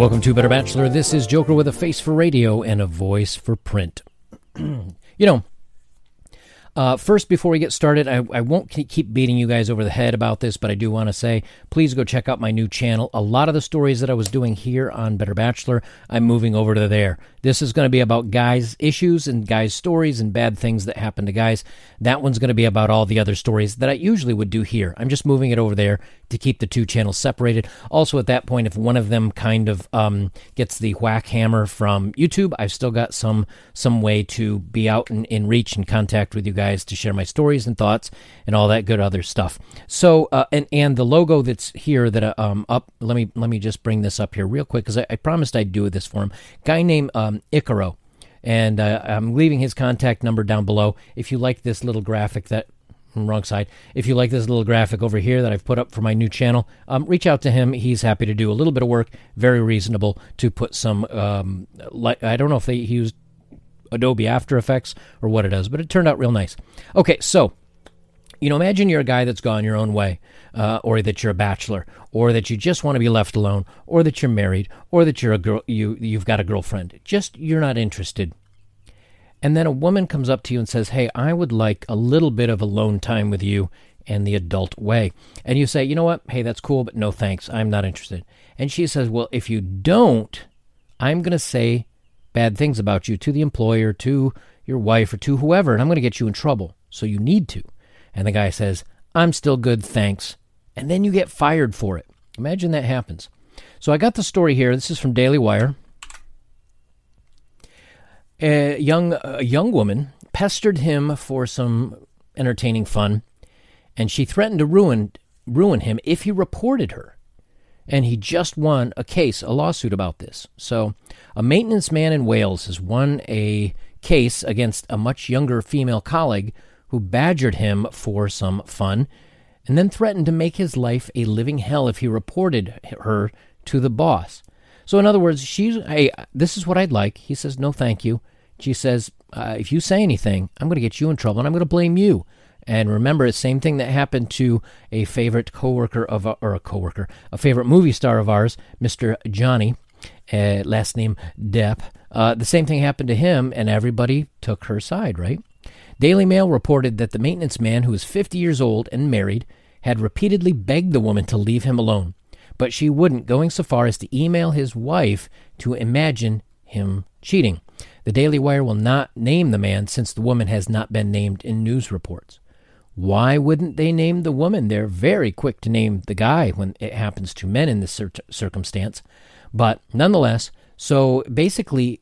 welcome to Better Bachelor. This is Joker with a face for radio and a voice for print. you know, uh, first, before we get started, I, I won't keep beating you guys over the head about this, but I do want to say please go check out my new channel. A lot of the stories that I was doing here on Better Bachelor, I'm moving over to there. This is going to be about guys' issues and guys' stories and bad things that happen to guys. That one's going to be about all the other stories that I usually would do here. I'm just moving it over there to keep the two channels separated. Also, at that point, if one of them kind of um, gets the whack hammer from YouTube, I've still got some some way to be out in, in reach and contact with you guys to share my stories and thoughts and all that good other stuff. So, uh, and and the logo that's here that uh, um up. Let me let me just bring this up here real quick because I, I, promised I'd do this for him. Guy named um, Icaro. And uh, I'm leaving his contact number down below. If you like this little graphic that wrong side. If you like this little graphic over here that I've put up for my new channel, um, reach out to him. He's happy to do a little bit of work. Very reasonable to put some. Um, like I don't know if they used Adobe After Effects or what it is, but it turned out real nice. Okay, so you know, imagine you're a guy that's gone your own way, uh, or that you're a bachelor, or that you just want to be left alone, or that you're married, or that you're a girl, you you've got a girlfriend. Just you're not interested and then a woman comes up to you and says, Hey, I would like a little bit of alone time with you in the adult way. And you say, You know what? Hey, that's cool, but no thanks. I'm not interested. And she says, Well, if you don't, I'm going to say bad things about you to the employer, to your wife, or to whoever, and I'm going to get you in trouble. So you need to. And the guy says, I'm still good, thanks. And then you get fired for it. Imagine that happens. So I got the story here. This is from Daily Wire a young a young woman pestered him for some entertaining fun, and she threatened to ruin ruin him if he reported her. And he just won a case, a lawsuit about this. So, a maintenance man in Wales has won a case against a much younger female colleague who badgered him for some fun and then threatened to make his life a living hell if he reported her to the boss. So, in other words, she's, hey, this is what I'd like. He says, no, thank you. She says, uh, if you say anything, I'm going to get you in trouble and I'm going to blame you. And remember, the same thing that happened to a favorite coworker of, or a coworker, a favorite movie star of ours, Mr. Johnny, uh, last name Depp. Uh, the same thing happened to him, and everybody took her side, right? Daily Mail reported that the maintenance man, who was 50 years old and married, had repeatedly begged the woman to leave him alone, but she wouldn't, going so far as to email his wife to imagine him cheating. The Daily Wire will not name the man since the woman has not been named in news reports. Why wouldn't they name the woman? They're very quick to name the guy when it happens to men in this cir- circumstance. But nonetheless, so basically,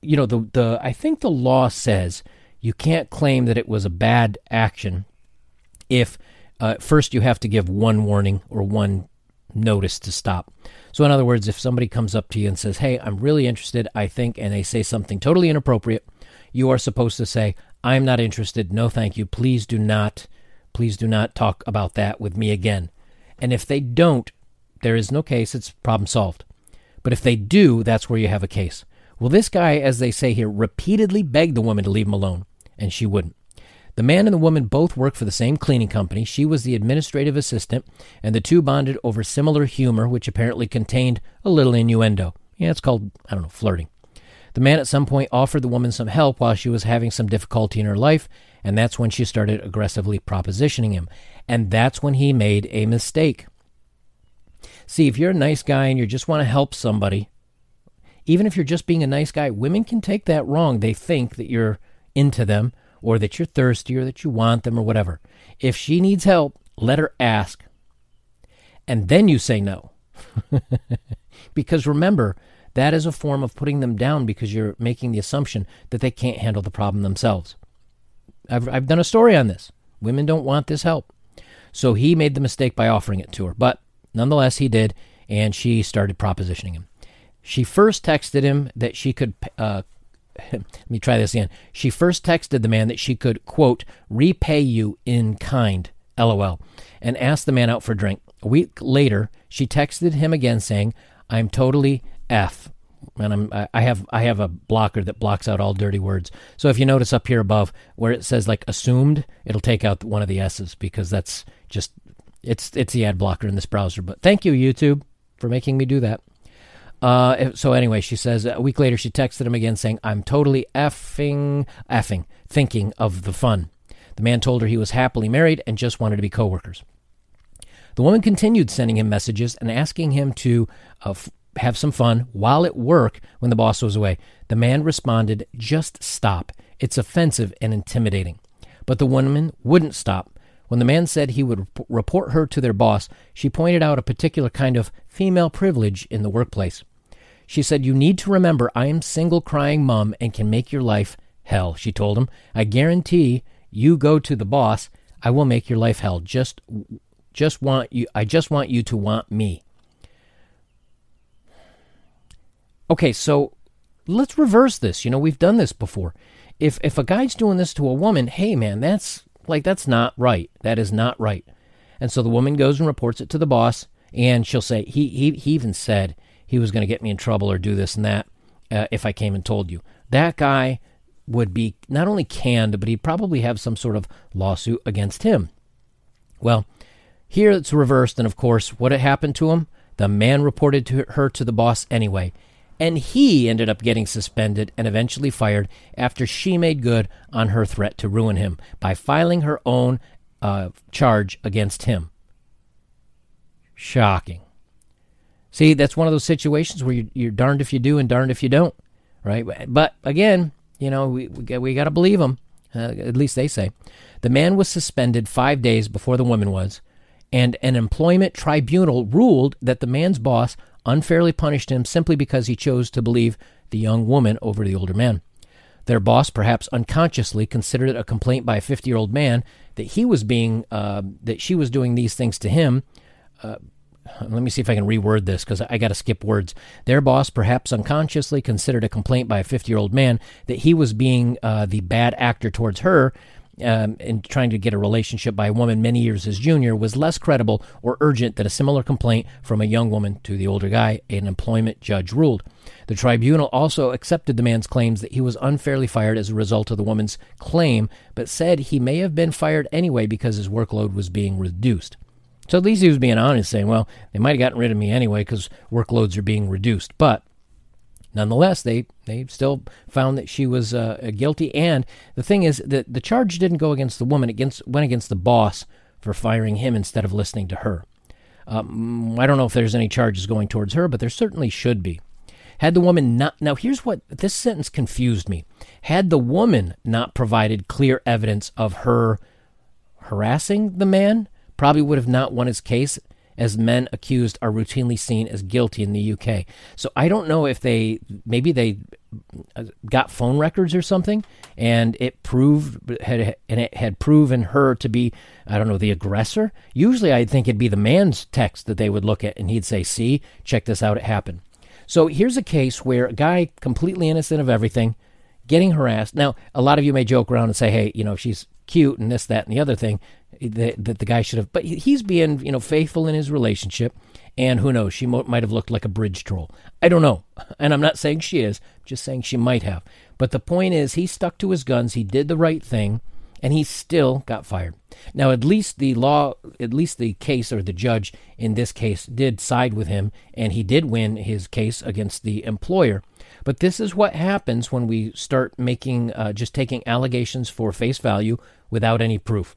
you know, the, the I think the law says you can't claim that it was a bad action if uh, first you have to give one warning or one notice to stop. So, in other words, if somebody comes up to you and says, Hey, I'm really interested, I think, and they say something totally inappropriate, you are supposed to say, I'm not interested. No, thank you. Please do not, please do not talk about that with me again. And if they don't, there is no case. It's problem solved. But if they do, that's where you have a case. Well, this guy, as they say here, repeatedly begged the woman to leave him alone, and she wouldn't. The man and the woman both worked for the same cleaning company. She was the administrative assistant, and the two bonded over similar humor, which apparently contained a little innuendo. Yeah, it's called, I don't know, flirting. The man at some point offered the woman some help while she was having some difficulty in her life, and that's when she started aggressively propositioning him. And that's when he made a mistake. See, if you're a nice guy and you just want to help somebody, even if you're just being a nice guy, women can take that wrong. They think that you're into them or that you're thirsty or that you want them or whatever. If she needs help, let her ask. And then you say no. because remember, that is a form of putting them down because you're making the assumption that they can't handle the problem themselves. I've, I've done a story on this. Women don't want this help. So he made the mistake by offering it to her. But nonetheless, he did, and she started propositioning him. She first texted him that she could uh, let me try this again. She first texted the man that she could, quote, repay you in kind, lol, and asked the man out for a drink. A week later, she texted him again saying, I'm totally F. And I'm, I have I have a blocker that blocks out all dirty words. So if you notice up here above where it says like assumed, it'll take out one of the S's because that's just it's it's the ad blocker in this browser. But thank you YouTube for making me do that. Uh, so anyway, she says a week later she texted him again saying, "I'm totally effing effing thinking of the fun." The man told her he was happily married and just wanted to be coworkers. The woman continued sending him messages and asking him to uh, have some fun while at work when the boss was away. The man responded, Just stop. It's offensive and intimidating. But the woman wouldn't stop. When the man said he would report her to their boss, she pointed out a particular kind of female privilege in the workplace. She said, You need to remember I am single crying mom and can make your life hell, she told him. I guarantee you go to the boss, I will make your life hell. Just just want you I just want you to want me. Okay, so let's reverse this. You know, we've done this before. If if a guy's doing this to a woman, hey man, that's like that's not right. That is not right. And so the woman goes and reports it to the boss, and she'll say he he, he even said he was going to get me in trouble or do this and that uh, if I came and told you. That guy would be not only canned, but he'd probably have some sort of lawsuit against him. Well, here it's reversed, and of course, what had happened to him? The man reported to her to the boss anyway, and he ended up getting suspended and eventually fired after she made good on her threat to ruin him by filing her own uh, charge against him. Shocking. See, that's one of those situations where you're, you're, darned if you do and darned if you don't, right? But again, you know, we, we, we got to believe them. Uh, at least they say. The man was suspended five days before the woman was, and an employment tribunal ruled that the man's boss unfairly punished him simply because he chose to believe the young woman over the older man. Their boss, perhaps unconsciously, considered it a complaint by a 50 year old man that he was being, uh, that she was doing these things to him. Uh, let me see if I can reword this because I got to skip words. Their boss, perhaps unconsciously, considered a complaint by a 50 year old man that he was being uh, the bad actor towards her um, in trying to get a relationship by a woman many years his junior was less credible or urgent than a similar complaint from a young woman to the older guy, an employment judge ruled. The tribunal also accepted the man's claims that he was unfairly fired as a result of the woman's claim, but said he may have been fired anyway because his workload was being reduced. So at least he was being honest, saying, well, they might have gotten rid of me anyway because workloads are being reduced. But Nonetheless, they, they still found that she was uh, guilty. And the thing is that the charge didn't go against the woman, it went against the boss for firing him instead of listening to her. Um, I don't know if there's any charges going towards her, but there certainly should be. Had the woman not. Now, here's what this sentence confused me. Had the woman not provided clear evidence of her harassing the man, probably would have not won his case as men accused are routinely seen as guilty in the UK. So I don't know if they maybe they uh, got phone records or something and it proved had and it had proven her to be I don't know the aggressor. Usually I'd think it'd be the man's text that they would look at and he'd say, "See, check this out, it happened." So here's a case where a guy completely innocent of everything getting harassed. Now, a lot of you may joke around and say, "Hey, you know, she's cute and this, that, and the other thing that, that the guy should have." But he's being, you know, faithful in his relationship, and who knows? She mo- might have looked like a bridge troll. I don't know, and I'm not saying she is, just saying she might have. But the point is, he stuck to his guns. He did the right thing, and he still got fired. Now, at least the law, at least the case or the judge in this case did side with him, and he did win his case against the employer. But this is what happens when we start making, uh, just taking allegations for face value without any proof.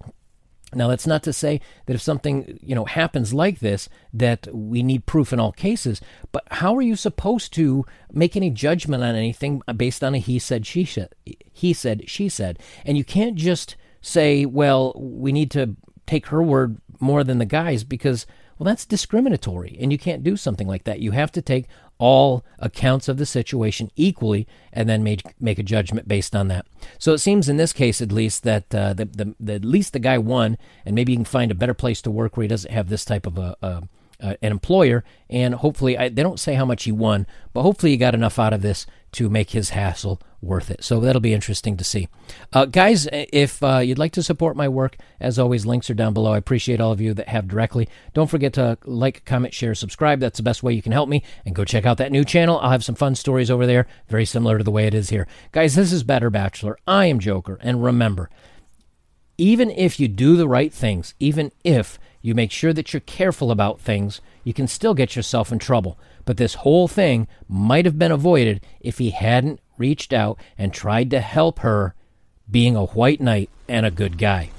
Now, that's not to say that if something you know happens like this, that we need proof in all cases. But how are you supposed to make any judgment on anything based on a he said, she said, he said, she said? And you can't just say, well, we need to take her word more than the guy's because well, that's discriminatory, and you can't do something like that. You have to take all accounts of the situation equally and then make, make a judgment based on that. So it seems in this case, at least, that uh, the, the, the, at least the guy won, and maybe he can find a better place to work where he doesn't have this type of a, a uh, an employer, and hopefully I, they don't say how much he won, but hopefully he got enough out of this to make his hassle worth it. So that'll be interesting to see. Uh, guys, if uh, you'd like to support my work, as always, links are down below. I appreciate all of you that have directly. Don't forget to like, comment, share, subscribe. That's the best way you can help me. And go check out that new channel. I'll have some fun stories over there, very similar to the way it is here. Guys, this is Better Bachelor. I am Joker. And remember, even if you do the right things, even if you make sure that you're careful about things, you can still get yourself in trouble. But this whole thing might have been avoided if he hadn't reached out and tried to help her being a white knight and a good guy.